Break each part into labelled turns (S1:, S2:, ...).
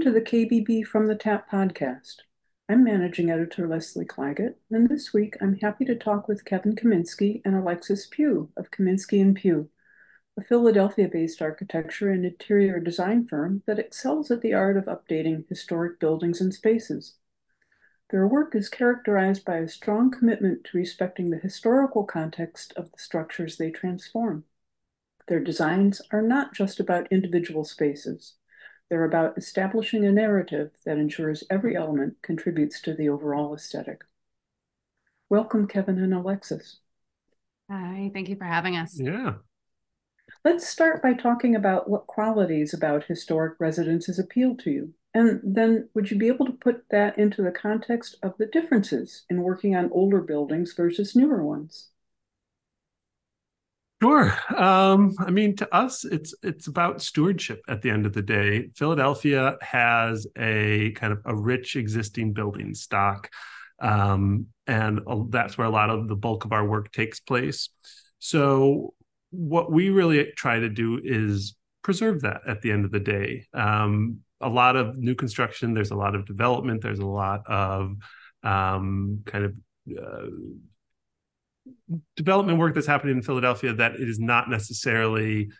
S1: Welcome to the KBB from the Tap podcast. I'm managing editor Leslie Clagett, and this week I'm happy to talk with Keven Kaminski and Alexis Pew of Kaminski and Pew, a Philadelphia-based architecture and interior design firm that excels at the art of updating historic buildings and spaces. Their work is characterized by a strong commitment to respecting the historical context of the structures they transform. Their designs are not just about individual spaces. They're about establishing a narrative that ensures every element contributes to the overall aesthetic. Welcome, Keven and Alexis.
S2: Hi, thank you for having us.
S3: Yeah.
S1: Let's start by talking about what qualities about historic residences appeal to you. And then would you be able to put that into the context of the differences in working on older buildings versus newer ones?
S3: Sure. Um, I mean, to us, it's it's about stewardship at the end of the day. Philadelphia has a kind of a rich existing building stock, um, and that's where a lot of the bulk of our work takes place. So, what we really try to do is preserve that at the end of the day. Um, a lot of new construction, there's a lot of development, there's a lot of um, kind of uh, development work that's happening in Philadelphia that it is not necessarily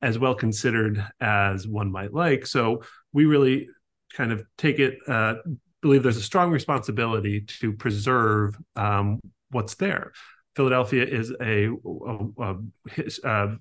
S3: as well considered as one might like. So we really kind of take it, uh, believe there's a strong responsibility to preserve um, what's there. Philadelphia is a, a, a,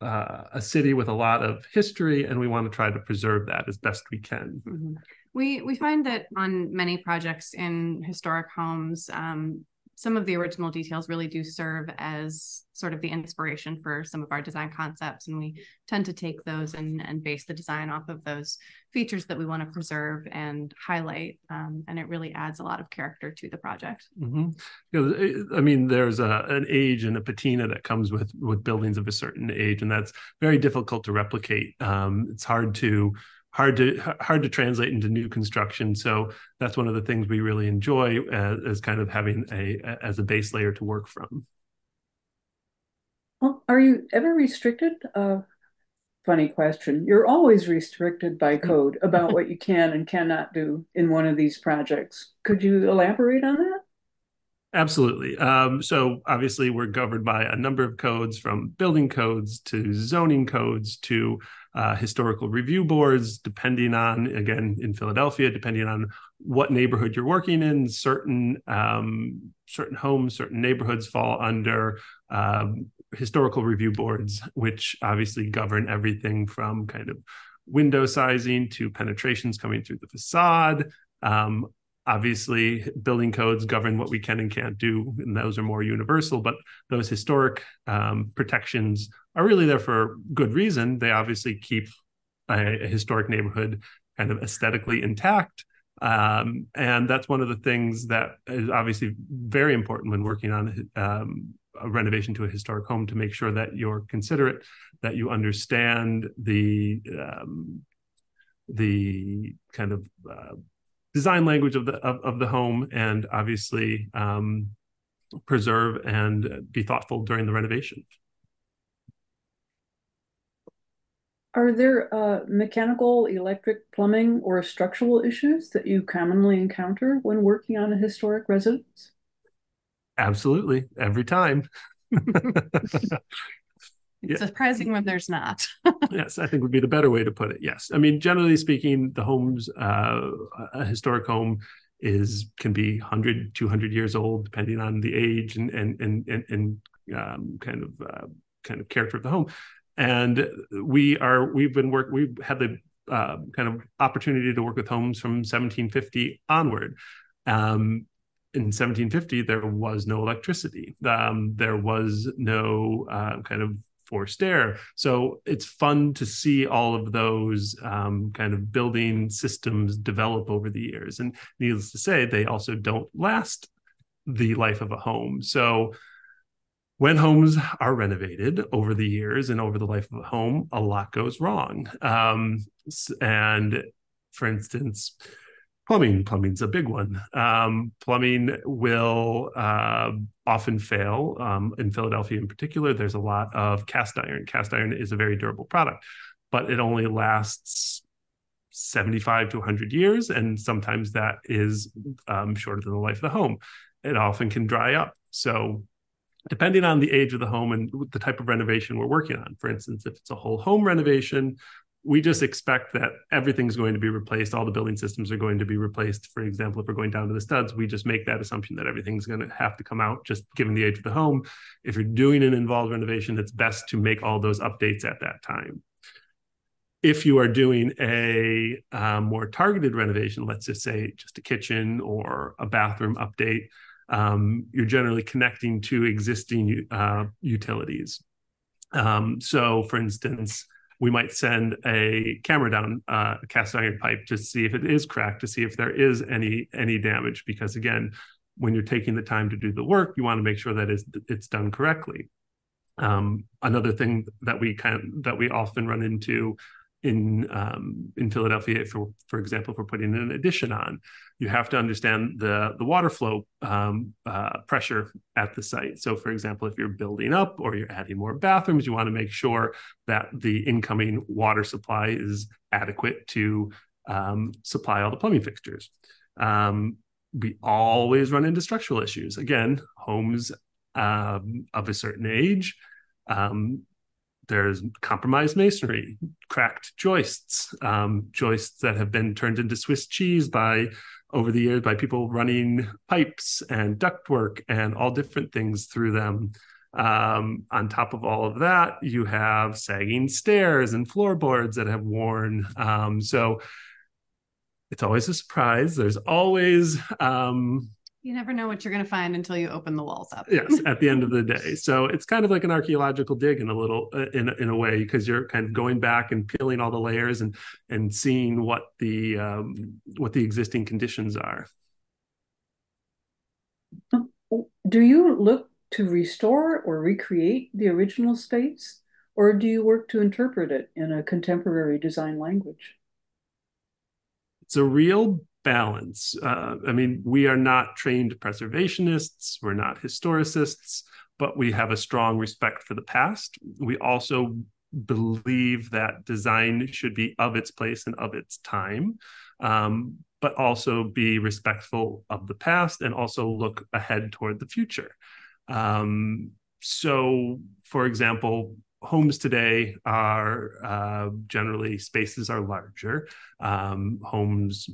S3: uh, a, city with a lot of history, and we want to try to preserve that as best we can.
S2: Mm-hmm. We we find that on many projects in historic homes, um, some of the original details really do serve as sort of the inspiration for some of our design concepts and we tend to take those and, and base the design off of those features that we want to preserve and highlight um, and it really adds a lot of character to the project
S3: mm-hmm. you know, i mean there's a, an age and a patina that comes with with buildings of a certain age and that's very difficult to replicate um, it's hard to hard to hard to translate into new construction. So that's one of the things we really enjoy as, as kind of having a as a base layer to work from.
S1: Well, are you ever restricted? Uh, funny question. You're always restricted by code about what you can and cannot do in one of these projects. Could you elaborate on that?
S3: Absolutely. Um, so obviously, we're governed by a number of codes, from building codes to zoning codes to uh, historical review boards, depending on, again, in Philadelphia, depending on what neighborhood you're working in. Certain um, certain homes, certain neighborhoods fall under um, historical review boards, which obviously govern everything from kind of window sizing to penetrations coming through the facade. Um, obviously building codes govern what we can and can't do and those are more universal but those historic um, protections are really there for good reason. They obviously keep a, a historic neighborhood kind of aesthetically intact um, and that's one of the things that is obviously very important when working on um, a renovation to a historic home to make sure that you're considerate that you understand the um, the kind of uh, design language of the of, of the home and obviously um, preserve and be thoughtful during the renovation.
S1: Are there uh, mechanical, electric, plumbing, or structural issues that you commonly encounter when working on a historic residence?
S3: Absolutely, every time.
S2: It's yeah. surprising when there's not.
S3: yes, I think would be the better way to put it. Yes, I mean generally speaking, the homes, uh, a historic home is can be 100 200 years old depending on the age and and and and, and um, kind of uh, kind of character of the home and we are we've been work we've had the uh, kind of opportunity to work with homes from 1750 onward um, in 1750 there was no electricity um, there was no uh, kind of forced air. So it's fun to see all of those um, kind of building systems develop over the years. And needless to say, they also don't last the life of a home. So when homes are renovated over the years and over the life of a home, a lot goes wrong. Um, and for instance, plumbing plumbing's a big one um, plumbing will uh, often fail um, in philadelphia in particular there's a lot of cast iron cast iron is a very durable product but it only lasts 75 to 100 years, and sometimes that is um, shorter than the life of the home. It often can dry up. So, depending on the age of the home and the type of renovation we're working on, for instance, if it's a whole home renovation, we just expect that everything's going to be replaced. All the building systems are going to be replaced. For example, if we're going down to the studs, we just make that assumption that everything's going to have to come out, just given the age of the home. If you're doing an involved renovation, it's best to make all those updates at that time if you are doing a um, more targeted renovation, let's just say just a kitchen or a bathroom update, um, you're generally connecting to existing uh, utilities. Um, so, for instance, we might send a camera down uh, a cast iron pipe to see if it is cracked, to see if there is any any damage. Because again, when you're taking the time to do the work, you want to make sure that it's, it's done correctly. Um, another thing that we kind that we often run into in um, in Philadelphia, for for example, for putting an addition on, you have to understand the the water flow um, uh, pressure at the site. So, for example, if you're building up or you're adding more bathrooms, you want to make sure that the incoming water supply is adequate to um, supply all the plumbing fixtures. Um, we always run into structural issues. Again, homes um, of a certain age um, there's compromised masonry, cracked joists, um, joists that have been turned into Swiss cheese by over the years by people running pipes and ductwork and all different things through them. Um, on top of all of that, you have sagging stairs and floorboards that have worn. Um, so it's always a surprise. There's always um,
S2: you never know what you're going to find until you open the walls up.
S3: yes, at the end of the day. So it's kind of like an archaeological dig in a little uh, in in a way because you're kind of going back and peeling all the layers and and seeing what the um, what the existing conditions are.
S1: Do you look to restore or recreate the original space, or do you work to interpret it in a contemporary design language?
S3: It's a real balance. Uh, I mean, we are not trained preservationists, we're not historicists, but we have a strong respect for the past. We also believe that design should be of its place and of its time, um, but also be respectful of the past and also look ahead toward the future. Um, so, for example, homes today are uh, generally spaces are larger. Um, homes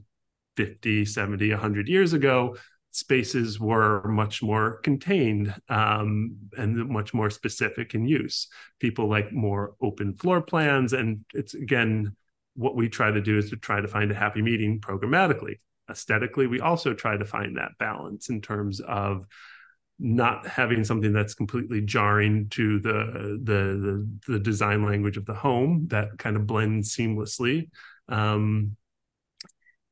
S3: 50, 70, 100 years ago, spaces were much more contained um, and much more specific in use. People like more open floor plans. And it's again, what we try to do is to try to find a happy meeting programmatically. Aesthetically, we also try to find that balance in terms of not having something that's completely jarring to the the the, the design language of the home that kind of blends seamlessly um,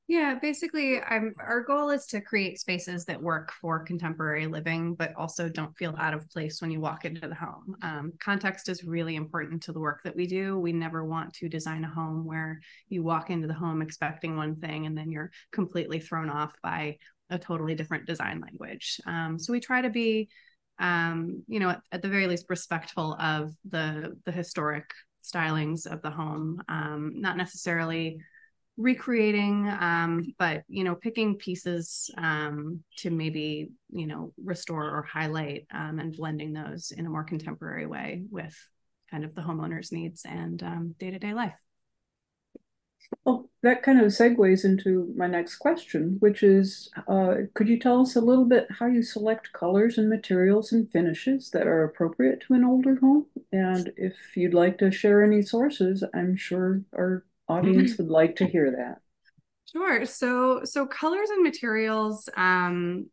S2: yeah, basically, I'm, our goal is to create spaces that work for contemporary living, but also don't feel out of place when you walk into the home. Um, context is really important to the work that we do. We never want to design a home where you walk into the home expecting one thing and then you're completely thrown off by a totally different design language. Um, so we try to be, um, you know, at, at, the very least, respectful of the the historic stylings of the home, um, not necessarily recreating um, but you know picking pieces um, to maybe you know restore or highlight um, and blending those in a more contemporary way with kind of the homeowner's needs and um, day-to-day life.
S1: Well that kind of segues into my next question which is uh, could you tell us a little bit how you select colors and materials and finishes that are appropriate to an older home? And if you'd like to share any sources i'm sure our audience would like to hear that.
S2: Sure. So so colors and materials um,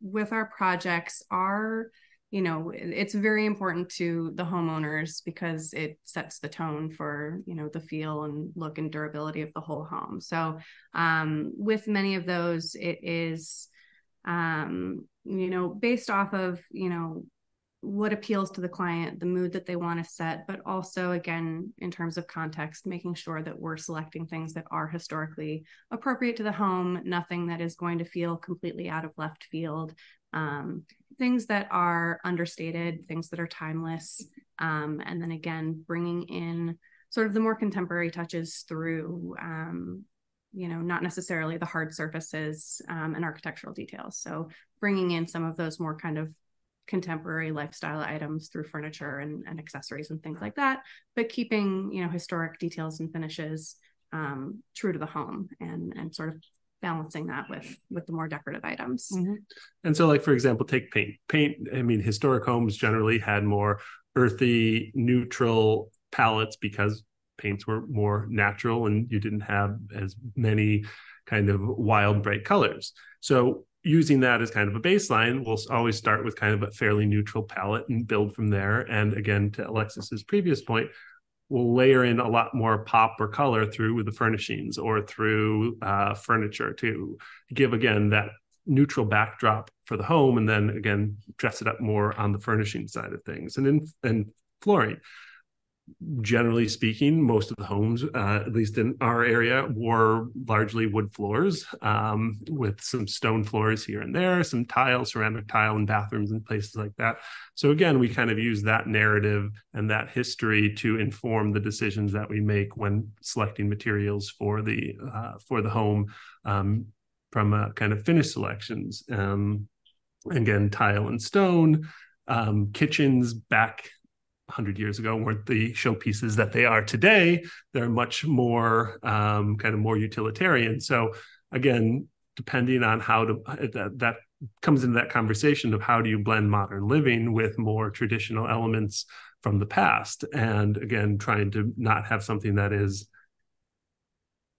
S2: with our projects are you know it's very important to the homeowners because it sets the tone for you know the feel and look and durability of the whole home so um, with many of those it is um, you know based off of you know what appeals to the client, the mood that they want to set, but also, again, in terms of context, making sure that we're selecting things that are historically appropriate to the home, nothing that is going to feel completely out of left field, um, things that are understated, things that are timeless. Um, and then again, bringing in sort of the more contemporary touches through um, you know not necessarily the hard surfaces um, and architectural details so bringing in some of those more kind of contemporary lifestyle items through furniture and, and accessories and things like that but keeping you know historic details and finishes um, true to the home and and sort of balancing that with with the more decorative items.
S3: Mm-hmm. and so like for example take paint. Paint i mean historic homes generally had more earthy neutral palettes because paints were more natural and you didn't have as many kind of wild bright colors. So using that as kind of a baseline we'll always start with kind of a fairly neutral palette and build from there. And again to alexis's previous point we'll layer in a lot more pop or color through the furnishings or through uh, furniture to give again that neutral backdrop for the home and then again dress it up more on the furnishing side of things. And in and flooring generally speaking, most of the homes, uh, at least in our area, were largely wood floors um, with some stone floors here and there, some tile, ceramic tile in bathrooms and places like that. So again, we kind of use that narrative and that history to inform the decisions that we make when selecting materials for the uh, for the home um, from a kind of finish selections. Um, again, tile and stone. Um, kitchens back 100 years ago weren't the showpieces that they are today. They're much more um, kind of more utilitarian. So again, depending on how to that, that comes into that conversation of how do you blend modern living with more traditional elements from the past, and again, trying to not have something that is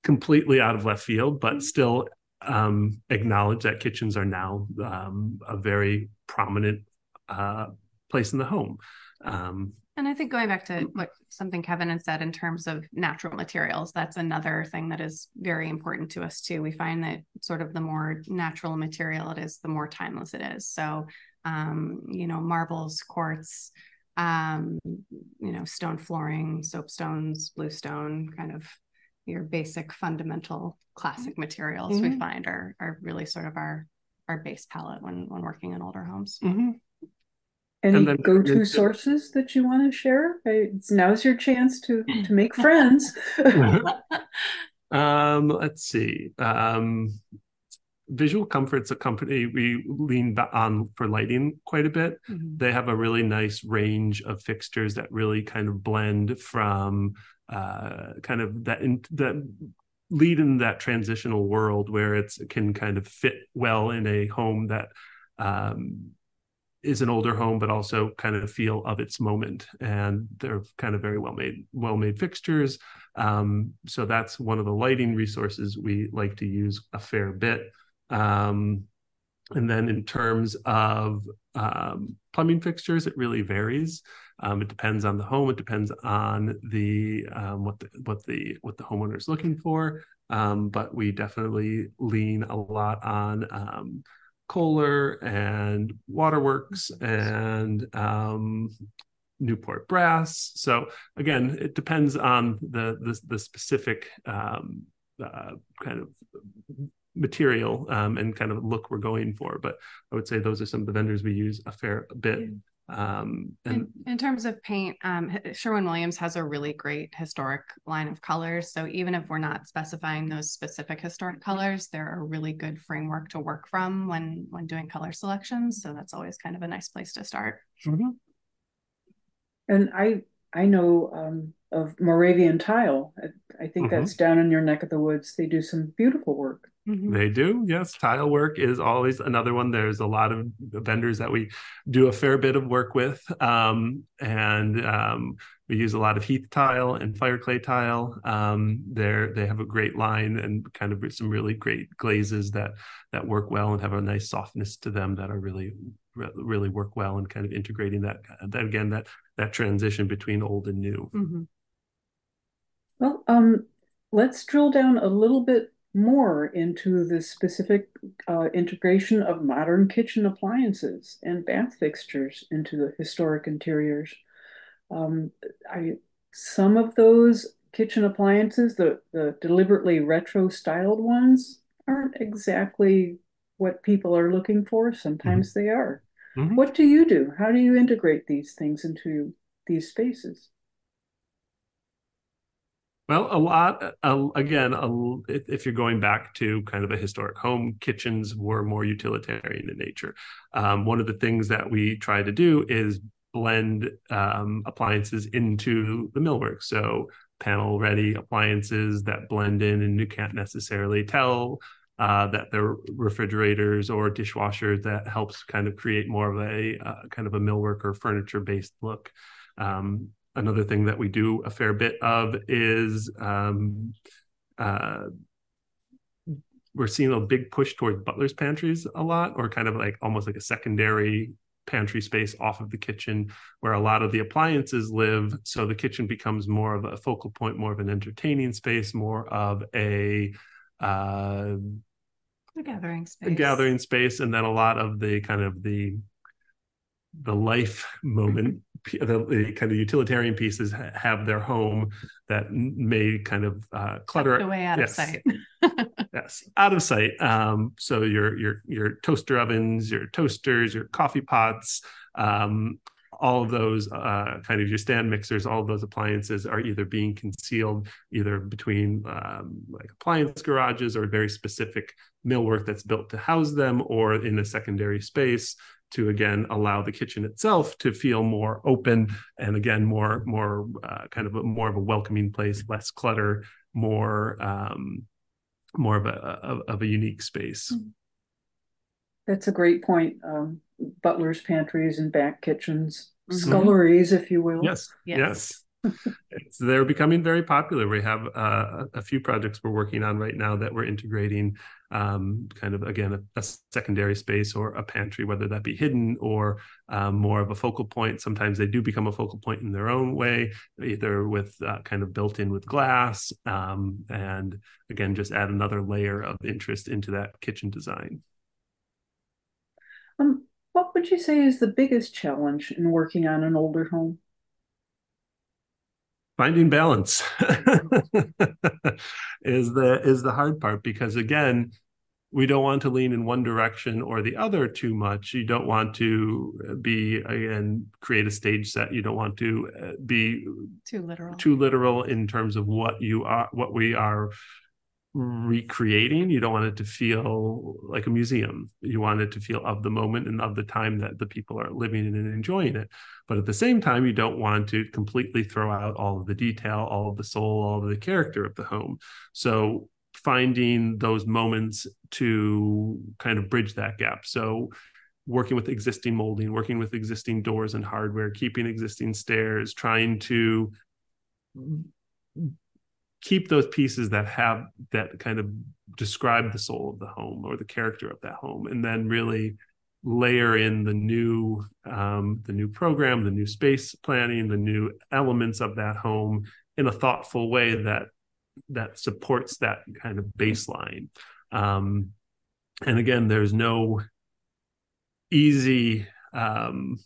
S3: completely out of left field, but still um, acknowledge that kitchens are now um, a very prominent uh, place in the home.
S2: Um, and I think going back to what something Keven had said in terms of natural materials, that's another thing that is very important to us too. We find that sort of the more natural material it is, the more timeless it is. So, um, you know, marbles, quartz, um, you know, stone flooring, soapstones, bluestone, kind of your basic fundamental classic materials mm-hmm. we find are are really sort of our our base palette when when working in older homes.
S1: Mm-hmm. Any then, go-to sources that you want to share? It's, now's your chance to to make friends.
S3: um, let's see. Um, Visual Comfort's a company we lean on for lighting quite a bit. Mm-hmm. They have a really nice range of fixtures that really kind of blend from uh, kind of that in, that lead in that transitional world where it's it can kind of fit well in a home that um, is an older home, but also kind of feel of its moment. And they're kind of very well made, well made fixtures. Um, so that's one of the lighting resources we like to use a fair bit. Um, and then in terms of um, plumbing fixtures, it really varies. Um, it depends on the home. It depends on the um, what the what the what the homeowner is looking for. Um, but we definitely lean a lot on Kohler and Waterworks and um, Newport Brass. So again, it depends on the the, the specific um, uh, kind of material um, and kind of look we're going for. But I would say those are some of the vendors we use a fair bit.
S2: Um, and in, in, terms of paint, um, Sherwin Williams has a really great historic line of colors. So even if we're not specifying those specific historic colors, they're a really good framework to work from when when doing color selections. So that's always kind of a nice place to start. Mm-hmm.
S1: And I I know um, of Moravian Tile. I, I think mm-hmm. that's down in your neck of the woods. They do some beautiful work.
S3: Mm-hmm. They do. Yes. Tile work is always another one. There's a lot of vendors that we do a fair bit of work with. Um, and um, we use a lot of heath tile and Fireclay tile. Um, they're, they have a great line and kind of some really great glazes that, that work well and have a nice softness to them that are really, really work well and kind of integrating that, that again, that, that transition between old and new.
S1: Mm-hmm. Well, um, let's drill down a little bit more into the specific uh, integration of modern kitchen appliances and bath fixtures into the historic interiors. Um, I, some of those kitchen appliances, the, the deliberately retro styled ones, aren't exactly what people are looking for. Sometimes mm-hmm. they are. Mm-hmm. What do you do? How do you integrate these things into these spaces?
S3: Well, a lot, uh, again, if you're going back to kind of a historic home, kitchens were more utilitarian in nature. Um, one of the things that we try to do is blend um, appliances into the millwork. So, panel ready appliances that blend in, and you can't necessarily tell uh, that they're refrigerators or dishwashers that helps kind of create more of a uh, kind of a millwork or furniture based look. Um, another thing that we do a fair bit of is um, uh, we're seeing a big push towards butler's pantries a lot, or kind of like almost like a secondary pantry space off of the kitchen where a lot of the appliances live. So the kitchen becomes more of a focal point, more of an entertaining space, more of a uh,
S2: a gathering space.
S3: A gathering space, and then a lot of the kind of the the life moment the, the, kind of utilitarian pieces have their home that may kind of uh, clutter
S2: the way out yes. of sight.
S3: yes, out of sight. Um, so your your your toaster ovens, your toasters, your coffee pots, um, all of those uh, kind of your stand mixers, all of those appliances are either being concealed either between um, like appliance garages or very specific millwork that's built to house them, or in a secondary space to again allow the kitchen itself to feel more open and again more more uh, kind of a, more of a welcoming place less clutter more um, more of a of, of, a unique space.
S1: That's a great point um, butler's pantries and back kitchens mm-hmm. sculleries if you will.
S3: Yes. Yes, yes they're becoming very popular. We have uh, a few projects we're working on right now that we're integrating um, kind of again a, a, secondary space or a pantry, whether that be hidden or um, more of a focal point. Sometimes they do become a focal point in their own way, either with uh, kind of built in with glass, um, and again just add another layer of interest into that kitchen design.
S1: Um, what would you say is the biggest challenge in working on an older home?
S3: Finding balance is the is the hard part because again we don't want to lean in one direction or the other too much. You don't want to be again create a stage set. You don't want to uh, be
S2: too literal.
S3: too literal in terms of what you are what we are recreating. You don't want it to feel like a museum. You want it to feel of the moment and of the time that the people are living in and enjoying it. But at the same time, you don't want to completely throw out all of the detail, all of the soul, all of the character of the home. So finding those moments to kind of bridge that gap. So working with existing molding, working with existing doors and hardware, keeping existing stairs, trying to keep those pieces that have that kind of describe the soul of the home or the character of that home and then really layer in the new um, the new program the new space planning the new elements of that home in a thoughtful way that that supports that kind of baseline. Um, and again there's no easy um,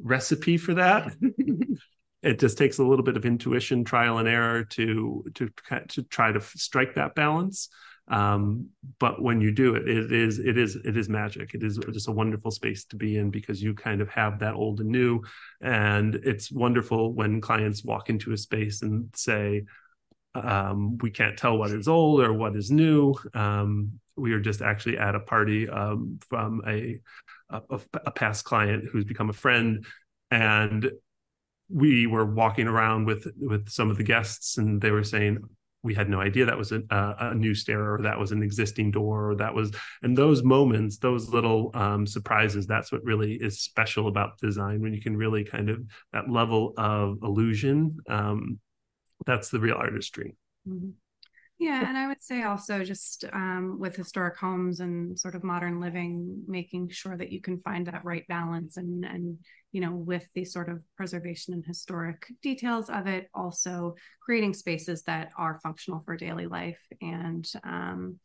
S3: recipe for that it just takes a little bit of intuition, trial and error to to to try to strike that balance. Um, but when you do it, it is it is it is magic. It is just a wonderful space to be in because you kind of have that old and new, and it's wonderful when clients walk into a space and say, um, "We can't tell what is old or what is new." Um, we are just actually at a party um, from a, a, a past client who's become a friend and we were walking around with with some of the guests and they were saying we had no idea that was a, a new stair or that was an existing door or that was and those moments those little um, surprises that's what really is special about design when you can really kind of that level of illusion um, that's the real artistry
S2: mm-hmm. Yeah, and I would say also just um, with historic homes and sort of modern living, making sure that you can find that right balance and and you know with the sort of preservation and historic details of it, also creating spaces that are functional for daily life and um,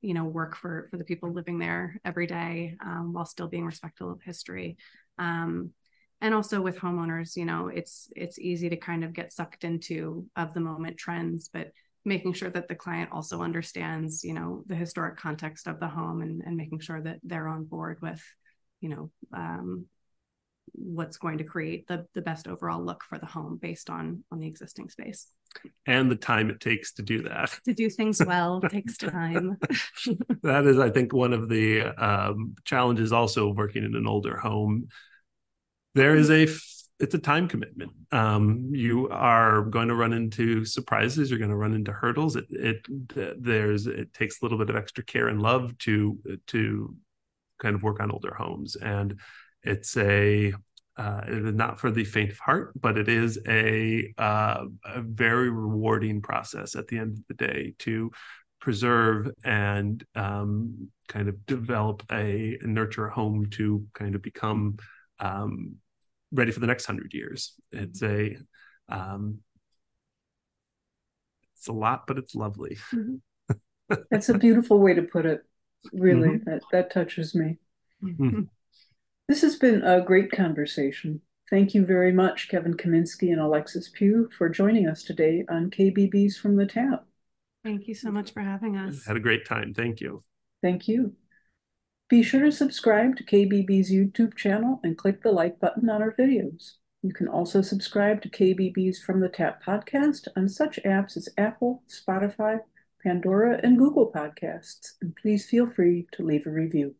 S2: you know work for for the people living there every day um, while still being respectful of history. Um, and also with homeowners, you know, it's it's easy to kind of get sucked into of the moment trends, but making sure that the client also understands you know the historic context of the home and, and making sure that they're on board with you know um, what's going to create the the best overall look for the home based on on the existing space.
S3: And the time it takes to do that.
S2: To do things well takes time.
S3: That is i think one of the um, challenges also working in an older home. There is a it's a time commitment. Um, you are going to run into surprises you're going to run into hurdles. It, it there's it takes a little bit of extra care and love to to kind of work on older homes. And it's a uh, not for the faint of heart, but it is a, uh, a very rewarding process at the end of the day to preserve and um, kind of develop a nurture a home to kind of become um, ready for the next hundred years. It's a um, it's a lot, but it's lovely.
S1: Mm-hmm. That's a beautiful way to put it. Really, mm-hmm. that that touches me. Mm-hmm. This has been a great conversation. Thank you very much, Keven Kaminski and Alexis Pew, for joining us today on KBBs from the Tap.
S2: Thank you so much for having us.
S3: Had a great time. Thank you.
S1: Thank you. Be sure to subscribe to KBB's YouTube channel and click the like button on our videos. You can also subscribe to KBB's From the Tap podcast on such apps as Apple, Spotify, Pandora, and Google Podcasts. And please feel free to leave a review.